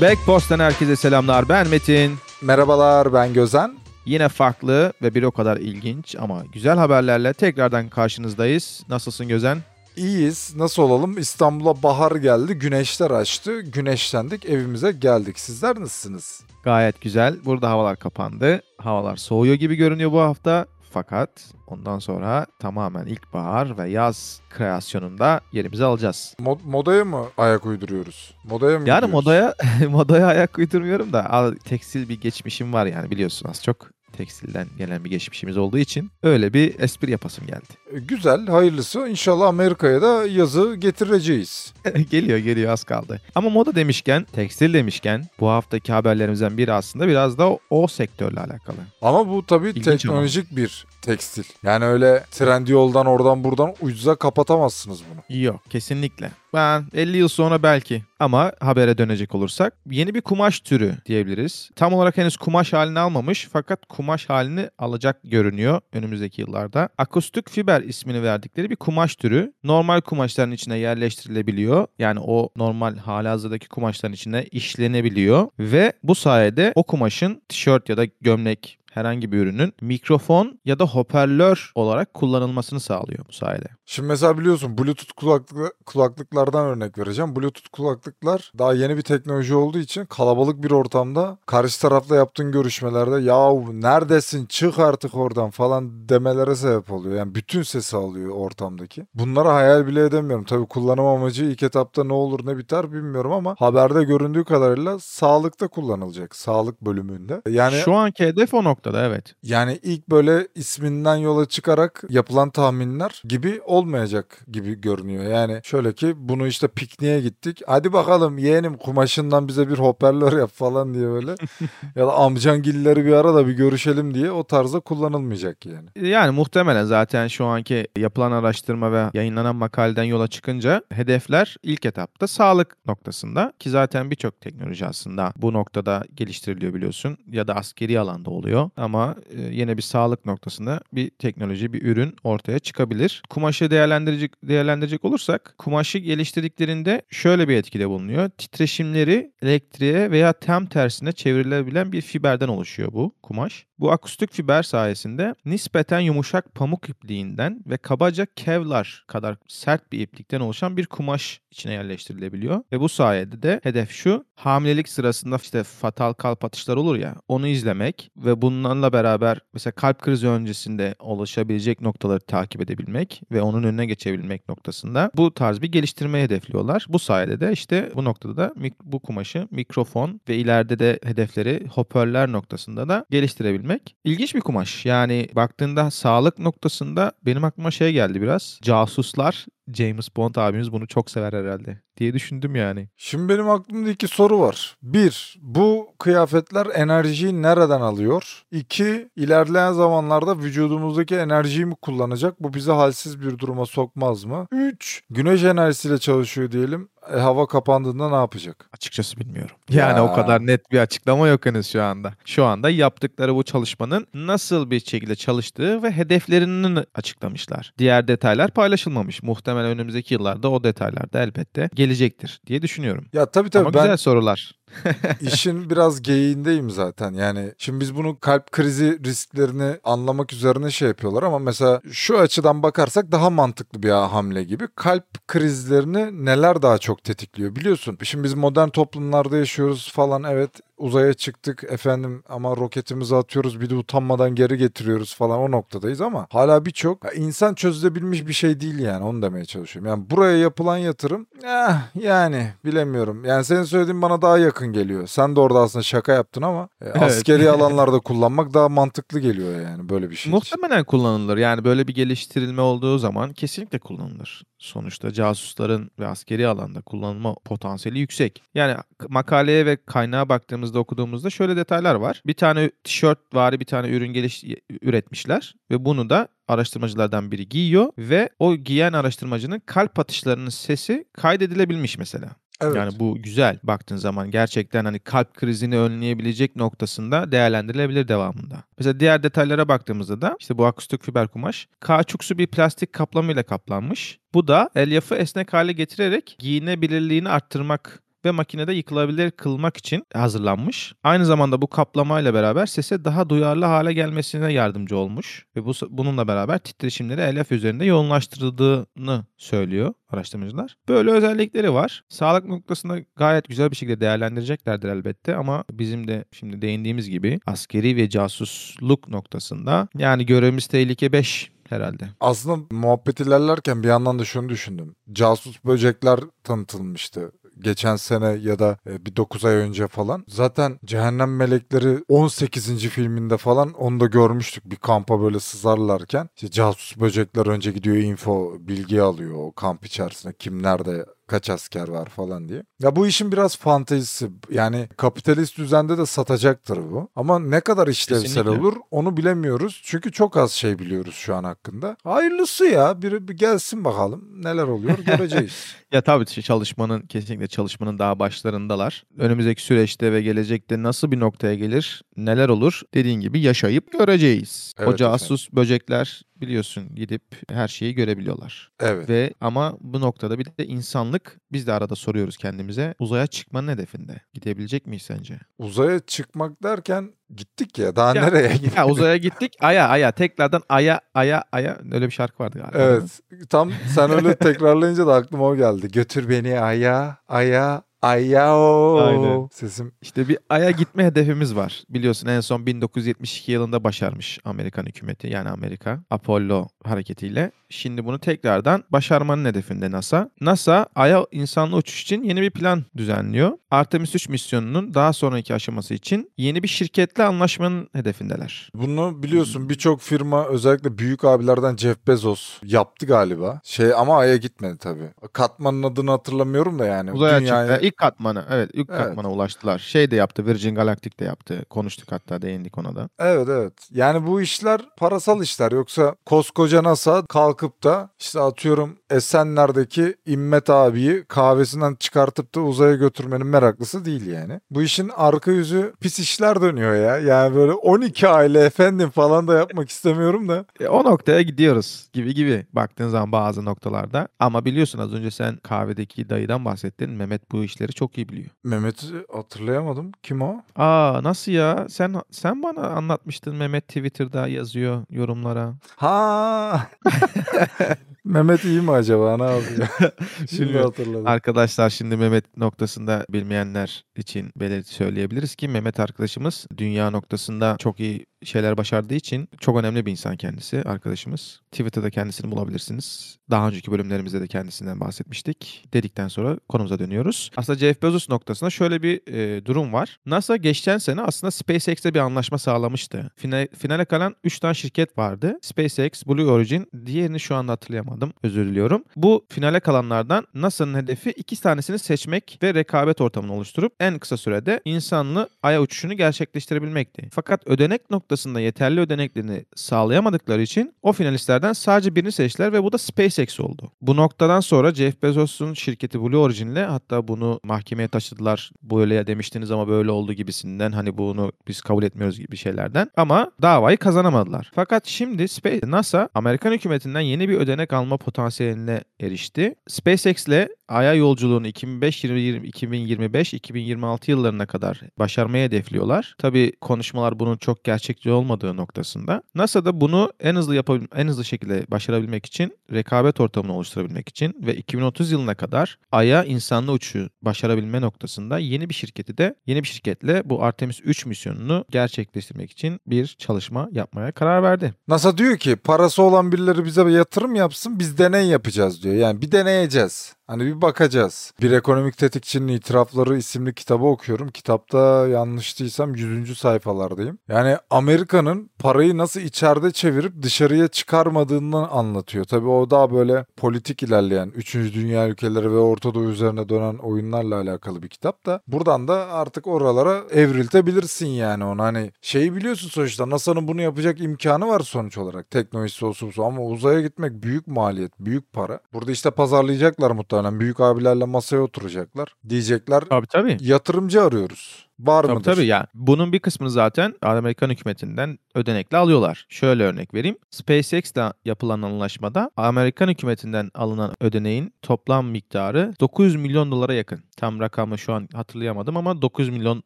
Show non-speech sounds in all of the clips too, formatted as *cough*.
Backpost'tan herkese selamlar. Ben Metin. Merhabalar ben Gözen. Yine farklı ve bir o kadar ilginç ama güzel haberlerle tekrardan karşınızdayız. Nasılsın Gözen? İyiyiz. Nasıl olalım? İstanbul'a bahar geldi, güneşler açtı. Güneşlendik, evimize geldik. Sizler nasılsınız? Gayet güzel. Burada havalar kapandı. Havalar soğuyor gibi görünüyor bu hafta. Fakat ondan sonra tamamen ilkbahar ve yaz kreasyonunda yerimizi alacağız. Mod- modaya mı ayak uyduruyoruz? Modaya mı Yani gidiyoruz? modaya *laughs* modaya ayak uydurmuyorum da al, tekstil bir geçmişim var yani biliyorsun az çok tekstilden gelen bir geçmişimiz olduğu için öyle bir espri yapasım geldi. E, Güzel, hayırlısı. İnşallah Amerika'ya da yazı getireceğiz. *laughs* geliyor geliyor az kaldı. Ama moda demişken, tekstil demişken bu haftaki haberlerimizden biri aslında biraz da o, o sektörle alakalı. Ama bu tabii İlginç ama. teknolojik bir tekstil. Yani öyle trend yoldan oradan buradan ucuza kapatamazsınız bunu. Yok kesinlikle. Ben 50 yıl sonra belki ama habere dönecek olursak yeni bir kumaş türü diyebiliriz. Tam olarak henüz kumaş halini almamış fakat kumaş halini alacak görünüyor önümüzdeki yıllarda. Akustik fiber ismini verdikleri bir kumaş türü. Normal kumaşların içine yerleştirilebiliyor. Yani o normal halihazırdaki kumaşların içine işlenebiliyor ve bu sayede o kumaşın tişört ya da gömlek herhangi bir ürünün mikrofon ya da hoparlör olarak kullanılmasını sağlıyor bu sayede. Şimdi mesela biliyorsun Bluetooth kulaklık, kulaklıklardan örnek vereceğim. Bluetooth kulaklıklar daha yeni bir teknoloji olduğu için kalabalık bir ortamda karşı tarafla yaptığın görüşmelerde yahu neredesin çık artık oradan falan demelere sebep oluyor. Yani bütün sesi alıyor ortamdaki. Bunları hayal bile edemiyorum. Tabii kullanım amacı ilk etapta ne olur ne biter bilmiyorum ama haberde göründüğü kadarıyla sağlıkta kullanılacak. Sağlık bölümünde. Yani Şu anki hedef o noktada evet. yani ilk böyle isminden yola çıkarak yapılan tahminler gibi olmayacak gibi görünüyor. Yani şöyle ki bunu işte pikniğe gittik. Hadi bakalım yeğenim kumaşından bize bir hoparlör yap falan diye böyle. *laughs* ya da amcangilleri bir ara da bir görüşelim diye o tarzda kullanılmayacak yani. Yani muhtemelen zaten şu anki yapılan araştırma ve yayınlanan makaleden yola çıkınca hedefler ilk etapta sağlık noktasında ki zaten birçok teknoloji aslında bu noktada geliştiriliyor biliyorsun ya da askeri alanda oluyor ama e, yine bir sağlık noktasında bir teknoloji bir ürün ortaya çıkabilir. Kumaşı değerlendirecek değerlendirecek olursak kumaşı geliştirdiklerinde şöyle bir etkide bulunuyor. Titreşimleri elektriğe veya tam tersine çevrilebilen bir fiberden oluşuyor bu kumaş. Bu akustik fiber sayesinde nispeten yumuşak pamuk ipliğinden ve kabaca kevlar kadar sert bir iplikten oluşan bir kumaş içine yerleştirilebiliyor. Ve bu sayede de hedef şu hamilelik sırasında işte fatal kalp atışları olur ya onu izlemek ve bunlarla beraber mesela kalp krizi öncesinde ulaşabilecek noktaları takip edebilmek ve onun önüne geçebilmek noktasında bu tarz bir geliştirmeyi hedefliyorlar. Bu sayede de işte bu noktada da bu kumaşı mikrofon ve ileride de hedefleri hoparlör noktasında da geliştirebilmek. İlginç bir kumaş. Yani baktığında sağlık noktasında benim aklıma şey geldi biraz. Casuslar James Bond abimiz bunu çok sever herhalde diye düşündüm yani. Şimdi benim aklımda iki soru var. Bir, bu kıyafetler enerjiyi nereden alıyor? İki, ilerleyen zamanlarda vücudumuzdaki enerjiyi mi kullanacak? Bu bizi halsiz bir duruma sokmaz mı? Üç, güneş enerjisiyle çalışıyor diyelim. E, hava kapandığında ne yapacak? Açıkçası bilmiyorum. Yani Ya. o kadar net bir açıklama yok henüz şu anda. Şu anda yaptıkları bu çalışmanın nasıl bir şekilde çalıştığı ve hedeflerini açıklamışlar. Diğer detaylar paylaşılmamış. Muhtemelen önümüzdeki yıllarda o detaylar da elbette gelecektir diye düşünüyorum. Ya tabii tabii Ama ben güzel sorular. *laughs* işin biraz geyiğindeyim zaten. Yani şimdi biz bunu kalp krizi risklerini anlamak üzerine şey yapıyorlar ama mesela şu açıdan bakarsak daha mantıklı bir hamle gibi. Kalp krizlerini neler daha çok tetikliyor biliyorsun. Şimdi biz modern toplumlarda yaşıyoruz falan evet uzaya çıktık efendim ama roketimizi atıyoruz bir de utanmadan geri getiriyoruz falan o noktadayız ama hala birçok insan çözülebilmiş bir şey değil yani onu demeye çalışıyorum. Yani buraya yapılan yatırım eh, yani bilemiyorum. Yani senin söylediğin bana daha yakın geliyor. Sen de orada aslında şaka yaptın ama e, askeri alanlarda kullanmak daha mantıklı geliyor yani böyle bir şey için. Muhtemelen kullanılır. Yani böyle bir geliştirilme olduğu zaman kesinlikle kullanılır. Sonuçta casusların ve askeri alanda kullanılma potansiyeli yüksek. Yani makaleye ve kaynağa baktığımızda okuduğumuzda şöyle detaylar var. Bir tane tişört vari bir tane ürün geliş üretmişler ve bunu da araştırmacılardan biri giyiyor ve o giyen araştırmacının kalp atışlarının sesi kaydedilebilmiş mesela. Evet. Yani bu güzel baktığın zaman gerçekten hani kalp krizini önleyebilecek noktasında değerlendirilebilir devamında. Mesela diğer detaylara baktığımızda da işte bu akustik fiber kumaş kauçuksu bir plastik kaplamayla kaplanmış. Bu da elyafı esnek hale getirerek giyinebilirliğini arttırmak ve makinede yıkılabilir kılmak için hazırlanmış. Aynı zamanda bu kaplamayla beraber sese daha duyarlı hale gelmesine yardımcı olmuş ve bu bununla beraber titreşimleri elef üzerinde yoğunlaştırdığını söylüyor araştırmacılar. Böyle özellikleri var. Sağlık noktasında gayet güzel bir şekilde değerlendireceklerdir elbette ama bizim de şimdi değindiğimiz gibi askeri ve casusluk noktasında yani görevimiz tehlike 5 herhalde. Aslında muhabbet ilerlerken bir yandan da şunu düşündüm. Casus böcekler tanıtılmıştı geçen sene ya da e, bir 9 ay önce falan. Zaten Cehennem Melekleri 18. filminde falan onu da görmüştük. Bir kampa böyle sızarlarken işte casus böcekler önce gidiyor info bilgi alıyor o kamp içerisinde kim nerede kaç asker var falan diye. Ya bu işin biraz fantezisi. Yani kapitalist düzende de satacaktır bu. Ama ne kadar işlevsel Kesinlikle. olur onu bilemiyoruz. Çünkü çok az şey biliyoruz şu an hakkında. Hayırlısı ya. Bir, bir gelsin bakalım neler oluyor *laughs* göreceğiz. Ya tabii çalışmanın kesinlikle çalışmanın daha başlarındalar. Önümüzdeki süreçte ve gelecekte nasıl bir noktaya gelir, neler olur dediğin gibi yaşayıp göreceğiz. Evet o casus böcekler biliyorsun gidip her şeyi görebiliyorlar. evet. Ve ama bu noktada bir de insanlık biz de arada soruyoruz kendimize uzaya çıkmanın hedefinde. Gidebilecek miyiz sence? Uzaya çıkmak derken gittik ya. Daha Ya- nereye gittik? Ya uzaya gittik aya aya tekrardan aya aya aya öyle bir şarkı vardı galiba. Evet. Tam sen öyle tekrarlayınca da aklıma o geldi. Götür beni aya, aya, aya o. Aynen. Sesim İşte bir aya gitme hedefimiz var. Biliyorsun en son 1972 yılında başarmış Amerikan hükümeti yani Amerika Apollo hareketiyle. Şimdi bunu tekrardan başarmanın hedefinde NASA. NASA aya insanlı uçuş için yeni bir plan düzenliyor. Artemis 3 misyonunun daha sonraki aşaması için yeni bir şirketle anlaşmanın hedefindeler. Bunu biliyorsun birçok firma özellikle büyük abilerden Jeff Bezos yaptı galiba. Şey ama Ay'a gitmedi tabii. Katmanın adını hatırlamıyorum da yani. Uzaya Dünyaya- çıktı. İlk katmanı. Evet ilk Evet. katmana ulaştılar. Şey de yaptı. Virgin Galactic de yaptı. Konuştuk hatta değindik ona da. Evet evet. Yani bu işler parasal işler. Yoksa koskoca NASA kalkıp da işte atıyorum Esenler'deki İmmet abiyi kahvesinden çıkartıp da uzaya götürmenin meraklısı değil yani. Bu işin arka yüzü pis işler dönüyor ya. Yani böyle 12 aile efendim falan da yapmak istemiyorum da. E, o noktaya gidiyoruz gibi gibi baktığın zaman bazı noktalarda. Ama biliyorsun az önce sen kahvedeki dayıdan bahsettin. Mehmet bu işleri çok iyi biliyor. Mehmet'i hatırlayamadım. Kim o? Aa nasıl ya? Sen sen bana anlatmıştın Mehmet Twitter'da yazıyor yorumlara. Ha. *laughs* Mehmet iyi mi acaba? Ne yapıyor? *laughs* Şimdi hatırladım. Arkadaşlar şimdi Mehmet noktasında bilmeyenler için belirti söyleyebiliriz ki Mehmet arkadaşımız dünya noktasında çok iyi şeyler başardığı için çok önemli bir insan kendisi arkadaşımız. Twitter'da kendisini bulabilirsiniz. Daha önceki bölümlerimizde de kendisinden bahsetmiştik. Dedikten sonra konumuza dönüyoruz. Aslında Jeff Bezos noktasında şöyle bir e, durum var. NASA geçen sene aslında SpaceX'le bir anlaşma sağlamıştı. Fina- finale kalan 3 tane şirket vardı. SpaceX, Blue Origin, diğerini şu anda hatırlayamadım. Özür diliyorum. Bu finale kalanlardan NASA'nın hedefi iki tanesini seçmek ve rekabet ortamını oluşturup en kısa sürede insanlı aya uçuşunu gerçekleştirebilmekti. Fakat ödenek noktasında yeterli ödeneklerini sağlayamadıkları için o finalistlerden sadece birini seçtiler ve bu da SpaceX oldu. Bu noktadan sonra Jeff Bezos'un şirketi Blue Origin'le hatta bunu mahkemeye taşıdılar. Böyle demiştiniz ama böyle oldu gibisinden hani bunu biz kabul etmiyoruz gibi şeylerden. Ama davayı kazanamadılar. Fakat şimdi NASA Amerikan hükümetinden yeni bir ödenek alma potansiyeline erişti. SpaceX ile Ay'a yolculuğunu 2005, 2020, 2025, 2026 yıllarına kadar başarmayı hedefliyorlar. Tabii konuşmalar bunun çok gerçekçi olmadığı noktasında. NASA da bunu en hızlı yapabil en hızlı şekilde başarabilmek için, rekabet ortamını oluşturabilmek için ve 2030 yılına kadar Ay'a insanlı uçuşu başarabilme noktasında yeni bir şirketi de yeni bir şirketle bu Artemis 3 misyonunu gerçekleştirmek için bir çalışma yapmaya karar verdi. NASA diyor ki parası olan birileri bize bir yatırım yapsın biz deney yapacağız diyor. Yani bir deneyeceğiz. Hani bir bakacağız. Bir ekonomik tetikçinin itirafları isimli kitabı okuyorum. Kitapta yanlış değilsem 100. sayfalardayım. Yani Amerika'nın parayı nasıl içeride çevirip dışarıya çıkarmadığını anlatıyor. Tabii o daha böyle politik ilerleyen 3. dünya ülkeleri ve Orta Doğu üzerine dönen oyunlarla alakalı bir kitap da. Buradan da artık oralara evriltebilirsin yani onu. Hani şeyi biliyorsun sonuçta NASA'nın bunu yapacak imkanı var sonuç olarak. Teknolojisi olsun ama uzaya gitmek büyük maliyet, büyük para. Burada işte pazarlayacaklar muhtemelen. Büyük abilerle masaya oturacaklar. Diyecekler Tabii tabii. yatırımcı arıyoruz. Var Tabii mıdır? tabii ya. Bunun bir kısmını zaten Amerikan hükümetinden ödenekle alıyorlar. Şöyle örnek vereyim. SpaceX'le yapılan anlaşmada Amerikan hükümetinden alınan ödeneğin toplam miktarı 900 milyon dolara yakın. Tam rakamı şu an hatırlayamadım ama 900 milyon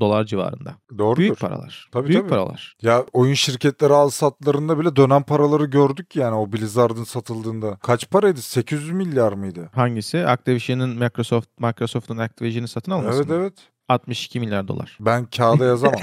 dolar civarında. Doğrudur. Büyük paralar. Tabii, Büyük tabii. paralar. Ya oyun şirketleri al satlarında bile dönen paraları gördük yani o Blizzard'ın satıldığında. Kaç paraydı? 800 milyar mıydı? Hangisi? Activision'ın Microsoft Microsoft'un Activision'ı satın alması Evet mı? evet. 62 milyar dolar. Ben kağıda yazamam.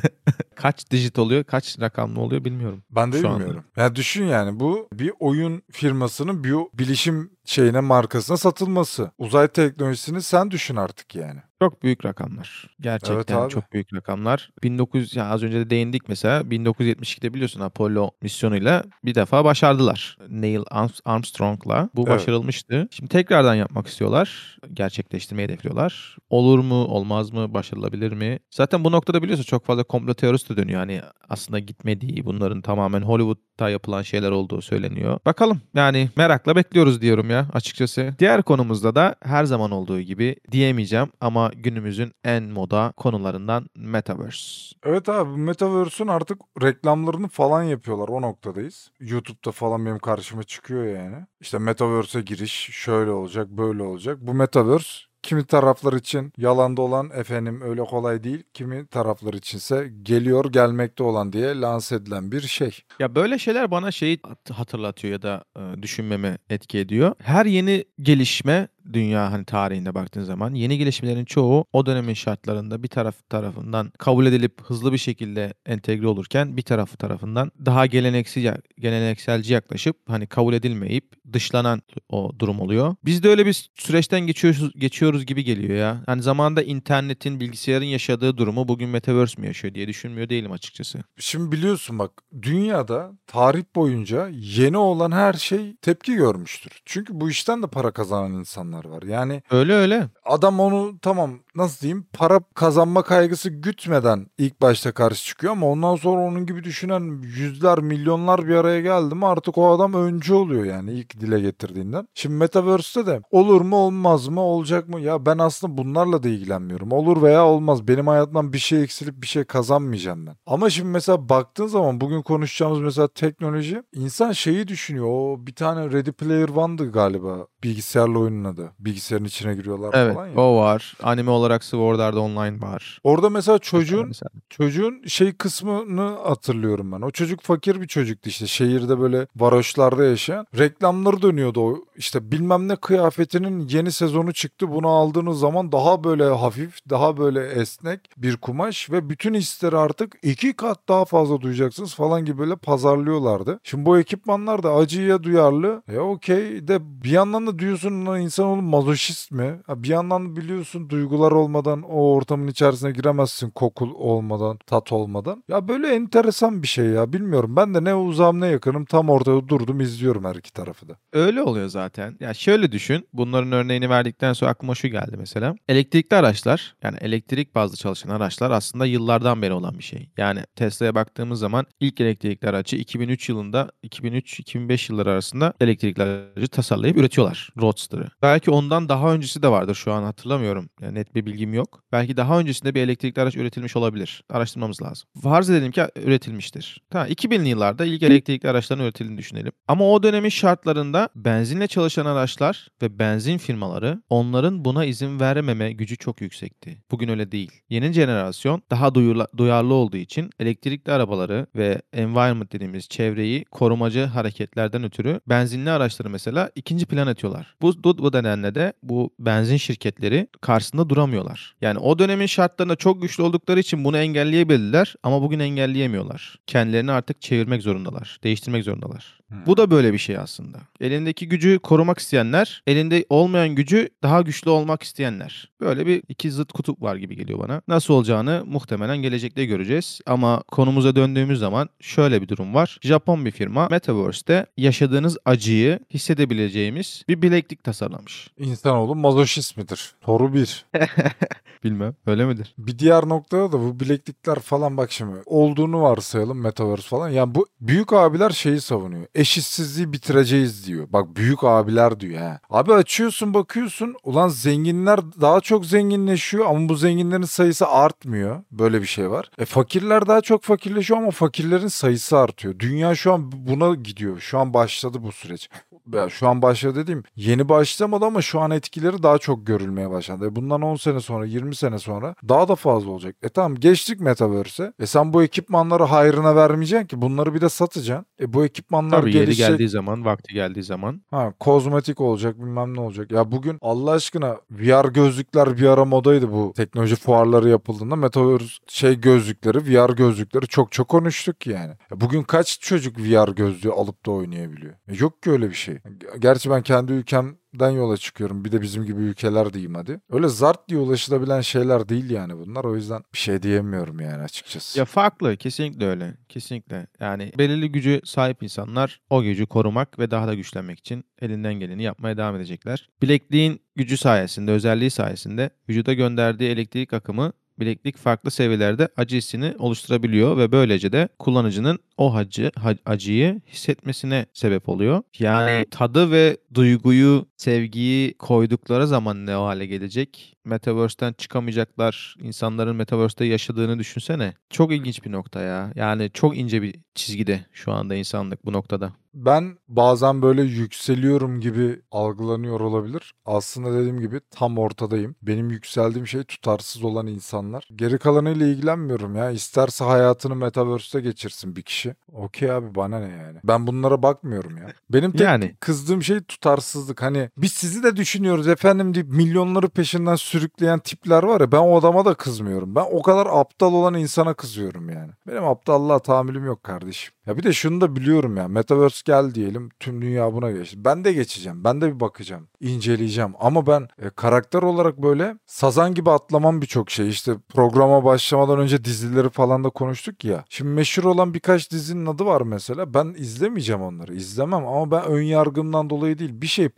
*laughs* Kaç dijit oluyor, kaç rakamlı oluyor bilmiyorum. Ben de Şu anda. bilmiyorum. Ya düşün yani bu bir oyun firmasının bir bilişim şeyine markasına satılması. Uzay teknolojisini sen düşün artık yani. Çok büyük rakamlar. Gerçekten abi. çok büyük rakamlar. 1900 ya az önce de değindik mesela 1972'de biliyorsun Apollo misyonuyla bir defa başardılar. Neil Arms- Armstrong'la. Bu Evet. başarılmıştı. Şimdi tekrardan yapmak istiyorlar. Gerçekleştirmeyi hedefliyorlar. Olur mu, olmaz mı, başarılabilir mi? Zaten bu noktada biliyorsun çok fazla komplo teorisi de dönüyor. Hani aslında gitmediği, bunların tamamen Hollywood'da yapılan şeyler olduğu söyleniyor. Bakalım yani merakla bekliyoruz diyorum ya açıkçası. Diğer konumuzda da her zaman olduğu gibi diyemeyeceğim ama günümüzün en moda konularından Metaverse. Evet abi Metaverse'ün artık reklamlarını falan yapıyorlar o noktadayız. YouTube'da falan benim karşıma çıkıyor yani. İşte Metaverse'e giriş şöyle olacak böyle olacak. Bu Metaverse kimi taraflar için yalanda olan efendim öyle kolay değil. Kimi taraflar içinse geliyor gelmekte olan diye lanse edilen bir şey. Ya böyle şeyler bana şeyi hat- hatırlatıyor ya da düşünmeme etki ediyor. Her yeni gelişme dünya hani tarihinde baktığın zaman yeni gelişmelerin çoğu o dönemin şartlarında bir taraf tarafından kabul edilip hızlı bir şekilde entegre olurken bir tarafı tarafından daha geleneksel gelenekselci yaklaşıp hani kabul edilmeyip dışlanan o durum oluyor. Biz de öyle bir süreçten geçiyoruz geçiyoruz gibi geliyor ya. Hani zamanında internetin, bilgisayarın yaşadığı durumu bugün metaverse mi yaşıyor diye düşünmüyor değilim açıkçası. Şimdi biliyorsun bak dünyada tarih boyunca yeni olan her şey tepki görmüştür. Çünkü bu işten de para kazanan insanlar var. Yani Öyle öyle. adam onu tamam nasıl diyeyim para kazanma kaygısı gütmeden ilk başta karşı çıkıyor ama ondan sonra onun gibi düşünen yüzler milyonlar bir araya geldi mi artık o adam öncü oluyor yani ilk dile getirdiğinden. Şimdi Metaverse'te de olur mu olmaz mı olacak mı ya ben aslında bunlarla da ilgilenmiyorum. Olur veya olmaz benim hayatımdan bir şey eksilip bir şey kazanmayacağım ben. Ama şimdi mesela baktığın zaman bugün konuşacağımız mesela teknoloji insan şeyi düşünüyor o bir tane Ready Player One'dı galiba bilgisayarla oyunun adı. Bilgisayarın içine giriyorlar Evet falan ya. o var. Anime olarak Sword Art Online var. Orada mesela çocuğun Mesela. çocuğun şey kısmını hatırlıyorum ben. O çocuk fakir bir çocuktu işte şehirde böyle varoşlarda yaşayan. Reklamları dönüyordu o işte bilmem ne kıyafetinin yeni sezonu çıktı. Bunu aldığınız zaman daha böyle hafif, daha böyle esnek bir kumaş ve bütün hisleri artık iki kat daha fazla duyacaksınız falan gibi böyle pazarlıyorlardı. Şimdi bu ekipmanlar da acıya duyarlı. E okey de bir yandan da diyorsun "Lan insanoğlu mazoşist mi? Bir yandan da biliyorsun duygular olmadan o ortamın içerisine giremezsin koku olmadan, tat olmadan. Ya böyle enteresan bir şey ya bilmiyorum. Ben de ne uzağım ne yakınım tam ortada durdum izliyorum her iki tarafı da. Öyle oluyor zaten. Ya şöyle düşün. Bunların örneğini verdikten sonra aklıma şu geldi mesela. Elektrikli araçlar yani elektrik bazlı çalışan araçlar aslında yıllardan beri olan bir şey. Yani Tesla'ya baktığımız zaman ilk elektrikli aracı 2003 yılında 2003-2005 yılları arasında elektrikli aracı tasarlayıp üretiyorlar. Roadster'ı. Belki ondan daha öncesi de vardır şu an hatırlamıyorum. Yani net bir bilgim yok. Belki daha öncesinde bir elektrikli araç üretilmiş olabilir. Araştırmamız lazım. Farz edelim ki üretilmiştir. Tamam 2000'li yıllarda ilk elektrikli araçların üretildiğini düşünelim. Ama o dönemin şartlarında benzinle çalışan araçlar ve benzin firmaları onların buna izin vermeme gücü çok yüksekti. Bugün öyle değil. Yeni jenerasyon daha duyarlı olduğu için elektrikli arabaları ve environment dediğimiz çevreyi korumacı hareketlerden ötürü benzinli araçları mesela ikinci plan atıyorlar. Bu, bu, bu nedenle de bu benzin şirketleri karşısında duramıyorlar. Yani o dönemin şartlarında çok güçlü oldukları için bunu engelleyebildiler ama bugün engelleyemiyorlar. Kendilerini artık çevirmek zorundalar, değiştirmek zorundalar. Bu da böyle bir şey aslında. Elindeki gücü korumak isteyenler, elinde olmayan gücü daha güçlü olmak isteyenler. Böyle bir iki zıt kutup var gibi geliyor bana. Nasıl olacağını muhtemelen gelecekte göreceğiz. Ama konumuza döndüğümüz zaman şöyle bir durum var. Japon bir firma Metaverse'te yaşadığınız acıyı hissedebileceğimiz bir bileklik tasarlamış. İnsanoğlu mazoşist midir? Soru bir. *laughs* Bilmem öyle midir? Bir diğer noktada da bu bileklikler falan bak şimdi olduğunu varsayalım Metaverse falan. Yani bu büyük abiler şeyi savunuyor. Eşitsizliği bitireceğiz diyor. Bak büyük abiler diyor ha. Abi açıyorsun bakıyorsun ulan zenginler daha çok zenginleşiyor ama bu zenginlerin sayısı artmıyor. Böyle bir şey var. E fakirler daha çok fakirleşiyor ama fakirlerin sayısı artıyor. Dünya şu an buna gidiyor. Şu an başladı bu süreç. Ya şu an başladı dediğim yeni başlamadı ama şu an etkileri daha çok görülmeye başladı. E bundan 10 sene sonra 20 sene sonra daha da fazla olacak. E tamam geçtik Metaverse'e. E sen bu ekipmanları hayrına vermeyeceksin ki bunları bir de satacaksın. E bu ekipmanlar Tabii yeri gelişecek. geldiği zaman, vakti geldiği zaman. Ha kozmetik olacak bilmem ne olacak. Ya bugün Allah aşkına VR gözlükler bir ara modaydı bu teknoloji fuarları yapıldığında. Metaverse şey gözlükleri, VR gözlükleri çok çok konuştuk yani. Ya bugün kaç çocuk VR gözlüğü alıp da oynayabiliyor? E yok ki öyle bir şey. Gerçi ben kendi ülkemden yola çıkıyorum. Bir de bizim gibi ülkeler diyeyim hadi. Öyle zart diye ulaşılabilen şeyler değil yani bunlar. O yüzden bir şey diyemiyorum yani açıkçası. Ya farklı. Kesinlikle öyle. Kesinlikle. Yani belirli gücü sahip insanlar o gücü korumak ve daha da güçlenmek için elinden geleni yapmaya devam edecekler. Bilekliğin gücü sayesinde, özelliği sayesinde vücuda gönderdiği elektrik akımı bileklik farklı seviyelerde acı hissini oluşturabiliyor ve böylece de kullanıcının o acı, acıyı hissetmesine sebep oluyor. Yani tadı ve duyguyu, sevgiyi koydukları zaman ne o hale gelecek? Metaverse'ten çıkamayacaklar. İnsanların Metaverse'te yaşadığını düşünsene. Çok ilginç bir nokta ya. Yani çok ince bir çizgide şu anda insanlık bu noktada. Ben bazen böyle yükseliyorum gibi algılanıyor olabilir. Aslında dediğim gibi tam ortadayım. Benim yükseldiğim şey tutarsız olan insanlar. Geri kalanıyla ilgilenmiyorum ya. İsterse hayatını Metaverse'te geçirsin bir kişi. Okey abi bana ne yani. Ben bunlara bakmıyorum ya. Benim tek Yani. kızdığım şey tutarsızlık. Hani biz sizi de düşünüyoruz efendim deyip milyonları peşinden sürükleyen tipler var ya ben o adama da kızmıyorum. Ben o kadar aptal olan insana kızıyorum yani. Benim aptallığa tahammülüm yok kardeşim. Ya bir de şunu da biliyorum ya. Metaverse gel diyelim. Tüm dünya buna geçti. Ben de geçeceğim. Ben de bir bakacağım. inceleyeceğim. Ama ben e, karakter olarak böyle sazan gibi atlamam birçok şey. İşte programa başlamadan önce dizileri falan da konuştuk ya. Şimdi meşhur olan birkaç dizinin adı var mesela. Ben izlemeyeceğim onları. İzlemem ama ben ön yargımdan dolayı değil. Bir şey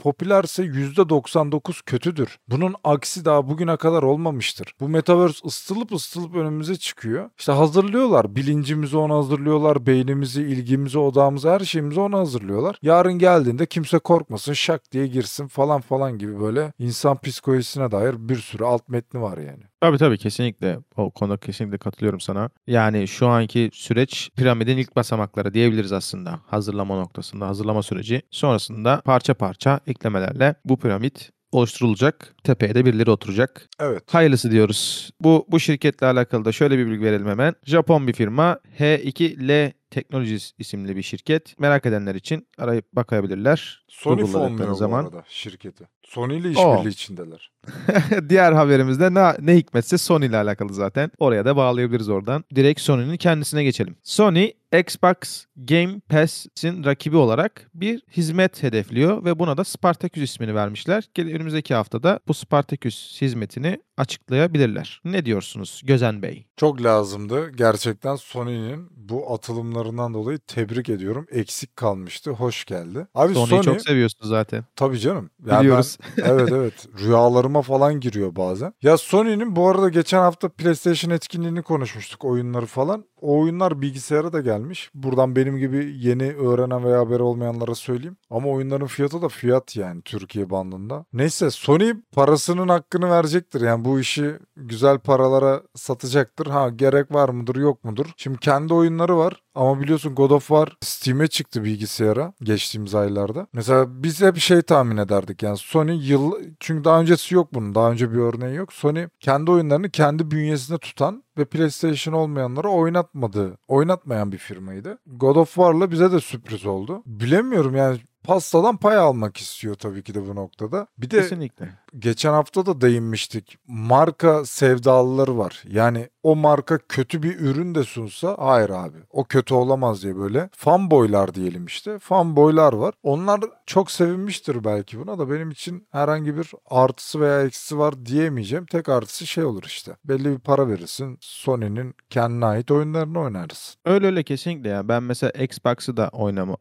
popülerse %99 kötüdür. Bunun aksi daha bugüne kadar olmamıştır. Bu Metaverse ıstılıp ıstılıp önümüze çıkıyor. İşte hazırlıyorlar. Bilincimizi ona hazırlıyorlar. Beynimizi, ilgimizi, odağımızı, her şeyimizi ona hazırlıyorlar. Yarın geldiğinde kimse korkmasın, şak diye girsin falan falan gibi böyle insan psikolojisine dair bir sürü alt metni var yani. Tabii tabii kesinlikle. O konuda kesinlikle katılıyorum sana. Yani şu anki süreç piramidin ilk basamakları diyebiliriz aslında. Hazırlama noktasında, hazırlama süreci. Sonrasında parça parça eklemelerle bu piramit oluşturulacak. Tepeye de birileri oturacak. Evet. Hayırlısı diyoruz. Bu bu şirketle alakalı da şöyle bir bilgi verelim hemen. Japon bir firma H2L Technologies isimli bir şirket. Merak edenler için arayıp bakabilirler. Sony fonluyor bu zaman. arada şirketi. Sony ile işbirliği içindeler. *laughs* Diğer haberimizde ne, ne hikmetse Sony ile alakalı zaten. Oraya da bağlayabiliriz oradan. Direkt Sony'nin kendisine geçelim. Sony Xbox Game Pass'in rakibi olarak bir hizmet hedefliyor ve buna da Spartacus ismini vermişler. Önümüzdeki haftada bu Spartacus hizmetini açıklayabilirler. Ne diyorsunuz Gözen Bey? Çok lazımdı. Gerçekten Sony'nin bu atılımlarından dolayı tebrik ediyorum. Eksik kalmıştı. Hoş geldi. Abi Sony'yi Sony çok seviyorsun zaten. tabii canım. Ya Biliyoruz. Evet evet. Rüyalarıma falan giriyor bazen. Ya Sony'nin bu arada geçen hafta PlayStation etkinliğini konuşmuştuk. Oyunları falan. O oyunlar bilgisayara da gelmiş. Buradan benim gibi yeni öğrenen veya haberi olmayanlara söyleyeyim. Ama oyunların fiyatı da fiyat yani Türkiye bandında. Neyse Sony parasının hakkını verecektir. Yani bu işi güzel paralara satacaktır. Ha gerek var mıdır yok mudur? Şimdi kendi oyunları var. Ama biliyorsun God of War Steam'e çıktı bilgisayara geçtiğimiz aylarda. Mesela biz hep şey tahmin ederdik yani Sony yıl çünkü daha öncesi yok bunun. Daha önce bir örneği yok. Sony kendi oyunlarını kendi bünyesinde tutan ve PlayStation olmayanlara oynatmadığı, oynatmayan bir firmaydı. God of War'la bize de sürpriz oldu. Bilemiyorum yani pastadan pay almak istiyor tabii ki de bu noktada. Bir de Kesinlikle. Geçen hafta da değinmiştik. Marka sevdalıları var. Yani o marka kötü bir ürün de sunsa hayır abi o kötü olamaz diye böyle fanboylar diyelim işte. Fanboylar var. Onlar çok sevinmiştir belki buna da benim için herhangi bir artısı veya eksisi var diyemeyeceğim. Tek artısı şey olur işte. Belli bir para verirsin. Sony'nin kendine ait oyunlarını oynarız. Öyle öyle kesinlikle ya. Ben mesela Xbox'ı da oynama,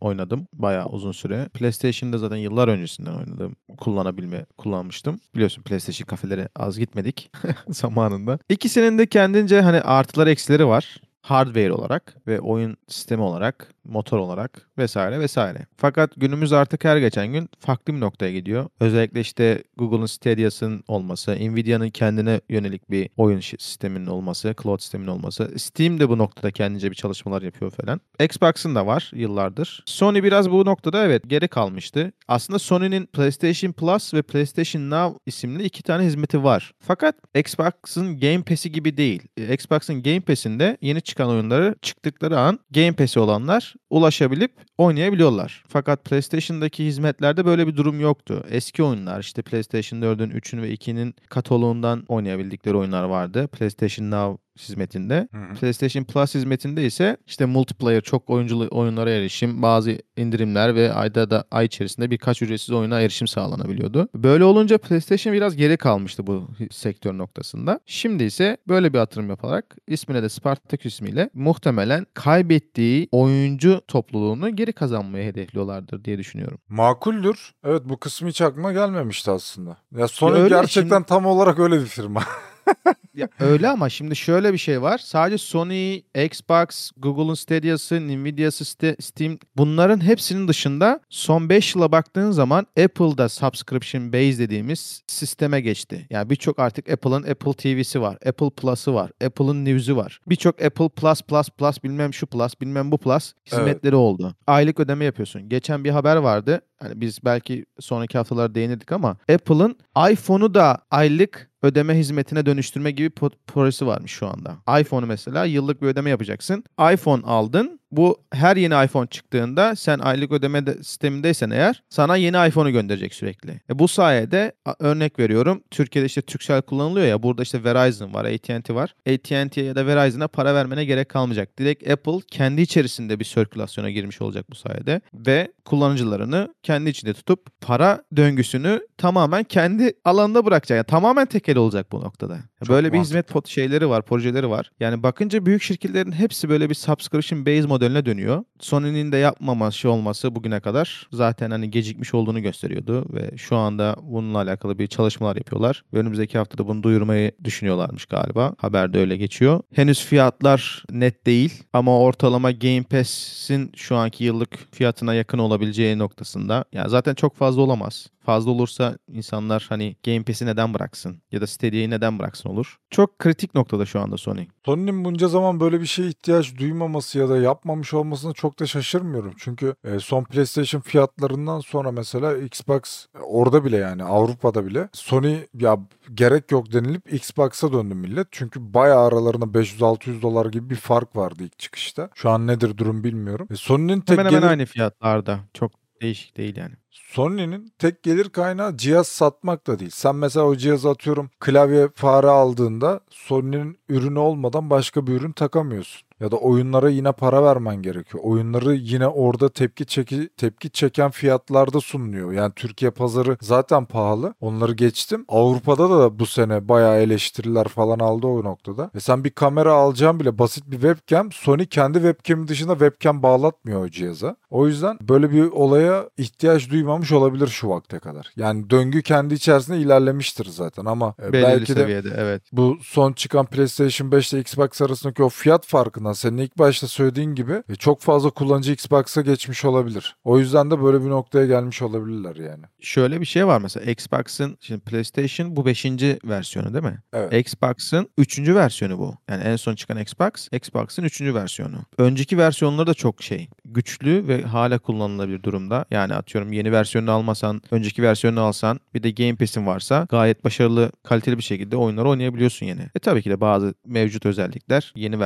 oynadım bayağı uzun süre. PlayStation'da zaten yıllar öncesinden oynadım. Kullanabilme kullanmıştım. Biliyorsun PlayStation kafelere az gitmedik *laughs* zamanında. İkisinin de kendince hani artıları eksileri var. Hardware olarak ve oyun sistemi olarak motor olarak vesaire vesaire. Fakat günümüz artık her geçen gün farklı bir noktaya gidiyor. Özellikle işte Google'ın Stadia'sının olması, Nvidia'nın kendine yönelik bir oyun sisteminin olması, cloud sisteminin olması. Steam de bu noktada kendince bir çalışmalar yapıyor falan. Xbox'ın da var yıllardır. Sony biraz bu noktada evet geri kalmıştı. Aslında Sony'nin PlayStation Plus ve PlayStation Now isimli iki tane hizmeti var. Fakat Xbox'ın Game Pass'i gibi değil. Xbox'ın Game Pass'inde yeni çıkan oyunları çıktıkları an Game Pass'i olanlar ulaşabilip oynayabiliyorlar. Fakat PlayStation'daki hizmetlerde böyle bir durum yoktu. Eski oyunlar işte PlayStation 4'ün 3'ün ve 2'nin kataloğundan oynayabildikleri oyunlar vardı. PlayStation Now hizmetinde. Hı hı. PlayStation Plus hizmetinde ise işte multiplayer çok oyunculu oyunlara erişim, bazı indirimler ve ayda da ay içerisinde birkaç ücretsiz oyuna erişim sağlanabiliyordu. Böyle olunca PlayStation biraz geri kalmıştı bu sektör noktasında. Şimdi ise böyle bir atırım yaparak ismine de Spartacus ismiyle muhtemelen kaybettiği oyuncu topluluğunu geri kazanmayı hedefliyorlardır diye düşünüyorum. Makuldür. Evet bu kısmı hiç aklıma gelmemişti aslında. Ya Sony Ya gerçekten şimdi- tam olarak öyle bir firma. *laughs* *laughs* Ya öyle ama şimdi şöyle bir şey var. Sadece Sony, Xbox, Google'un Stadia'sı, Nvidia'sı, Ste- Steam bunların hepsinin dışında son 5 yıla baktığın zaman Apple'da subscription based dediğimiz sisteme geçti. Yani birçok artık Apple'ın Apple TV'si var, Apple Plus'ı var, Apple'ın News'ü var. Birçok Apple Plus Plus Plus bilmem şu Plus bilmem bu Plus hizmetleri oldu. Aylık ödeme yapıyorsun. Geçen bir haber vardı. Hani biz belki sonraki haftalar değinirdik ama Apple'ın iPhone'u da aylık ödeme hizmetine dönüştürme gibi projesi varmış şu anda. iPhone'u mesela yıllık bir ödeme yapacaksın. iPhone aldın. Bu her yeni iPhone çıktığında sen aylık ödeme de, sistemindeysen eğer sana yeni iPhone'u gönderecek sürekli. E bu sayede örnek veriyorum. Türkiye'de işte Turkcell kullanılıyor ya. Burada işte Verizon var, AT&T var. AT&T'ye ya da Verizon'a para vermene gerek kalmayacak. Direkt Apple kendi içerisinde bir sirkülasyona girmiş olacak bu sayede ve kullanıcılarını kendi içinde tutup para döngüsünü tamamen kendi alanında bırakacak. Yani tamamen tekel olacak bu noktada. Çok böyle bir hizmet pot şeyleri var, projeleri var. Yani bakınca büyük şirketlerin hepsi böyle bir subscription based modeline dönüyor. Sony'nin de yapmaması olması bugüne kadar zaten hani gecikmiş olduğunu gösteriyordu ve şu anda bununla alakalı bir çalışmalar yapıyorlar. Ve önümüzdeki haftada bunu duyurmayı düşünüyorlarmış galiba. Haberde öyle geçiyor. Henüz fiyatlar net değil ama ortalama Game Pass'in şu anki yıllık fiyatına yakın olabileceği noktasında. Yani zaten çok fazla olamaz. Fazla olursa insanlar hani Game Pass'i neden bıraksın ya da Stadia'yı neden bıraksın olur. Çok kritik noktada şu anda Sony. Sony'nin bunca zaman böyle bir şeye ihtiyaç duymaması ya da yapmamış olmasına çok da şaşırmıyorum. Çünkü e, son PlayStation fiyatlarından sonra mesela Xbox e, orada bile yani Avrupa'da bile Sony ya gerek yok denilip Xbox'a döndü millet. Çünkü bayağı aralarında 500-600 dolar gibi bir fark vardı ilk çıkışta. Şu an nedir durum bilmiyorum. E, Sony'nin tek Hemen hemen gelir aynı fiyatlarda. Çok değişik değil yani. Sony'nin tek gelir kaynağı cihaz satmak da değil. Sen mesela o cihazı atıyorum klavye fare aldığında Sony'nin ürünü olmadan başka bir ürün takamıyorsun. Ya da oyunlara yine para vermen gerekiyor. Oyunları yine orada tepki çeki, tepki çeken fiyatlarda sunuluyor. Yani Türkiye pazarı zaten pahalı. Onları geçtim. Avrupa'da da bu sene bayağı eleştiriler falan aldı o noktada. E sen bir kamera alacağın bile basit bir webcam. Sony kendi webcam'i dışında webcam bağlatmıyor o cihaza. O yüzden böyle bir olaya ihtiyaç duymamış olabilir şu vakte kadar. Yani döngü kendi içerisinde ilerlemiştir zaten ama e, Belirli belki de seviyede evet. bu son çıkan PlayStation 5 ile Xbox arasındaki o fiyat farkından senin ilk başta söylediğin gibi e, çok fazla kullanıcı Xbox'a geçmiş olabilir. O yüzden de böyle bir noktaya gelmiş olabilirler yani. Şöyle bir şey var mesela Xbox'ın şimdi PlayStation bu 5. versiyonu değil mi? Evet. Xbox'ın 3. versiyonu bu. Yani en son çıkan Xbox, Xbox'ın 3. versiyonu. Önceki versiyonları da çok şey güçlü ve hala kullanılabilir durumda. Yani atıyorum yeni versiyonunu almasan, önceki versiyonunu alsan bir de Game Pass'in varsa gayet başarılı, kaliteli bir şekilde oyunları oynayabiliyorsun yine. E tabii ki de bazı mevcut özellikler yeni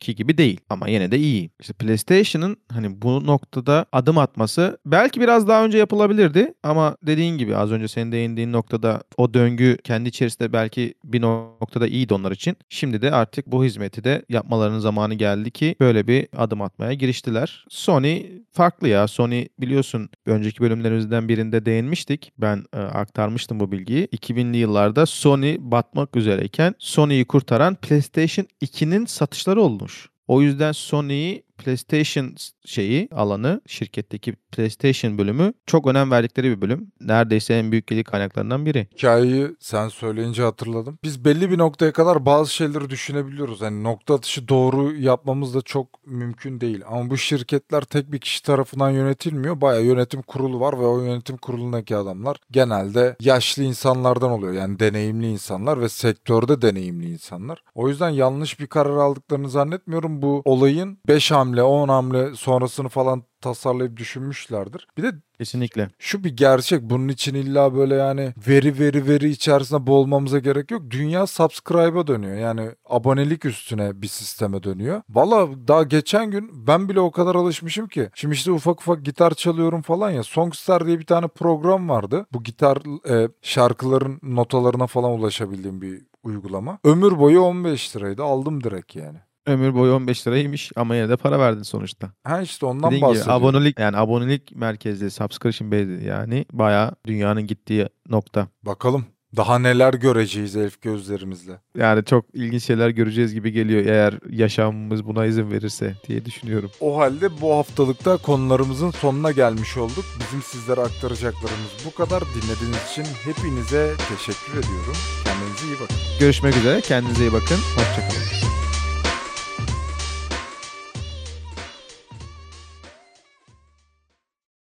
versiyondaki gibi değil ama yine de iyi. İşte PlayStation'ın hani bu noktada adım atması belki biraz daha önce yapılabilirdi ama dediğin gibi az önce senin değindiğin noktada o döngü kendi içerisinde belki bir noktada iyiydi onlar için. Şimdi de artık bu hizmeti de yapmalarının zamanı geldi ki böyle bir adım atmaya giriştiler. Sony farklı ya. Sony biliyorsun önceki bölümlerimizden birinde değinmiştik. Ben e, aktarmıştım bu bilgiyi. 2000'li yıllarda Sony batmak üzereyken Sony'yi kurtaran PlayStation 2'nin satışları olmuş. O yüzden Sony'yi PlayStation şeyi alanı şirketteki PlayStation bölümü çok önem verdikleri bir bölüm. Neredeyse en büyük gelir kaynaklarından biri. Hikayeyi sen söyleyince hatırladım. Biz belli bir noktaya kadar bazı şeyleri düşünebiliyoruz. Hani nokta atışı doğru yapmamız da çok mümkün değil. Ama bu şirketler tek bir kişi tarafından yönetilmiyor. Baya yönetim kurulu var ve o yönetim kurulundaki adamlar genelde yaşlı insanlardan oluyor. Yani deneyimli insanlar ve sektörde deneyimli insanlar. O yüzden yanlış bir karar aldıklarını zannetmiyorum. Bu olayın 5 hamle 10 hamle sonrasını falan tasarlayıp düşünmüşlerdir. Bir de Kesinlikle. şu bir gerçek. Bunun için illa böyle yani veri veri veri içerisinde boğulmamıza gerek yok. Dünya subscribe'a dönüyor. Yani abonelik üstüne bir sisteme dönüyor. Valla daha geçen gün ben bile o kadar alışmışım ki. Şimdi işte ufak ufak gitar çalıyorum falan ya. Songstar diye bir tane program vardı. Bu gitar e, şarkıların notalarına falan ulaşabildiğim bir uygulama. Ömür boyu 15 liraydı. Aldım direkt yani. Ömür boyu 15 liraymış ama yine de para verdin sonuçta. Ha işte ondan gibi bahsediyorum. abonelik yani abonelik merkezli subscription based yani bayağı dünyanın gittiği nokta. Bakalım daha neler göreceğiz elf gözlerimizle. Yani çok ilginç şeyler göreceğiz gibi geliyor eğer yaşamımız buna izin verirse diye düşünüyorum. O halde bu haftalıkta konularımızın sonuna gelmiş olduk. Bizim sizlere aktaracaklarımız bu kadar. Dinlediğiniz için hepinize teşekkür ediyorum. Kendinize iyi bakın. Görüşmek üzere. Kendinize iyi bakın. Hoşçakalın.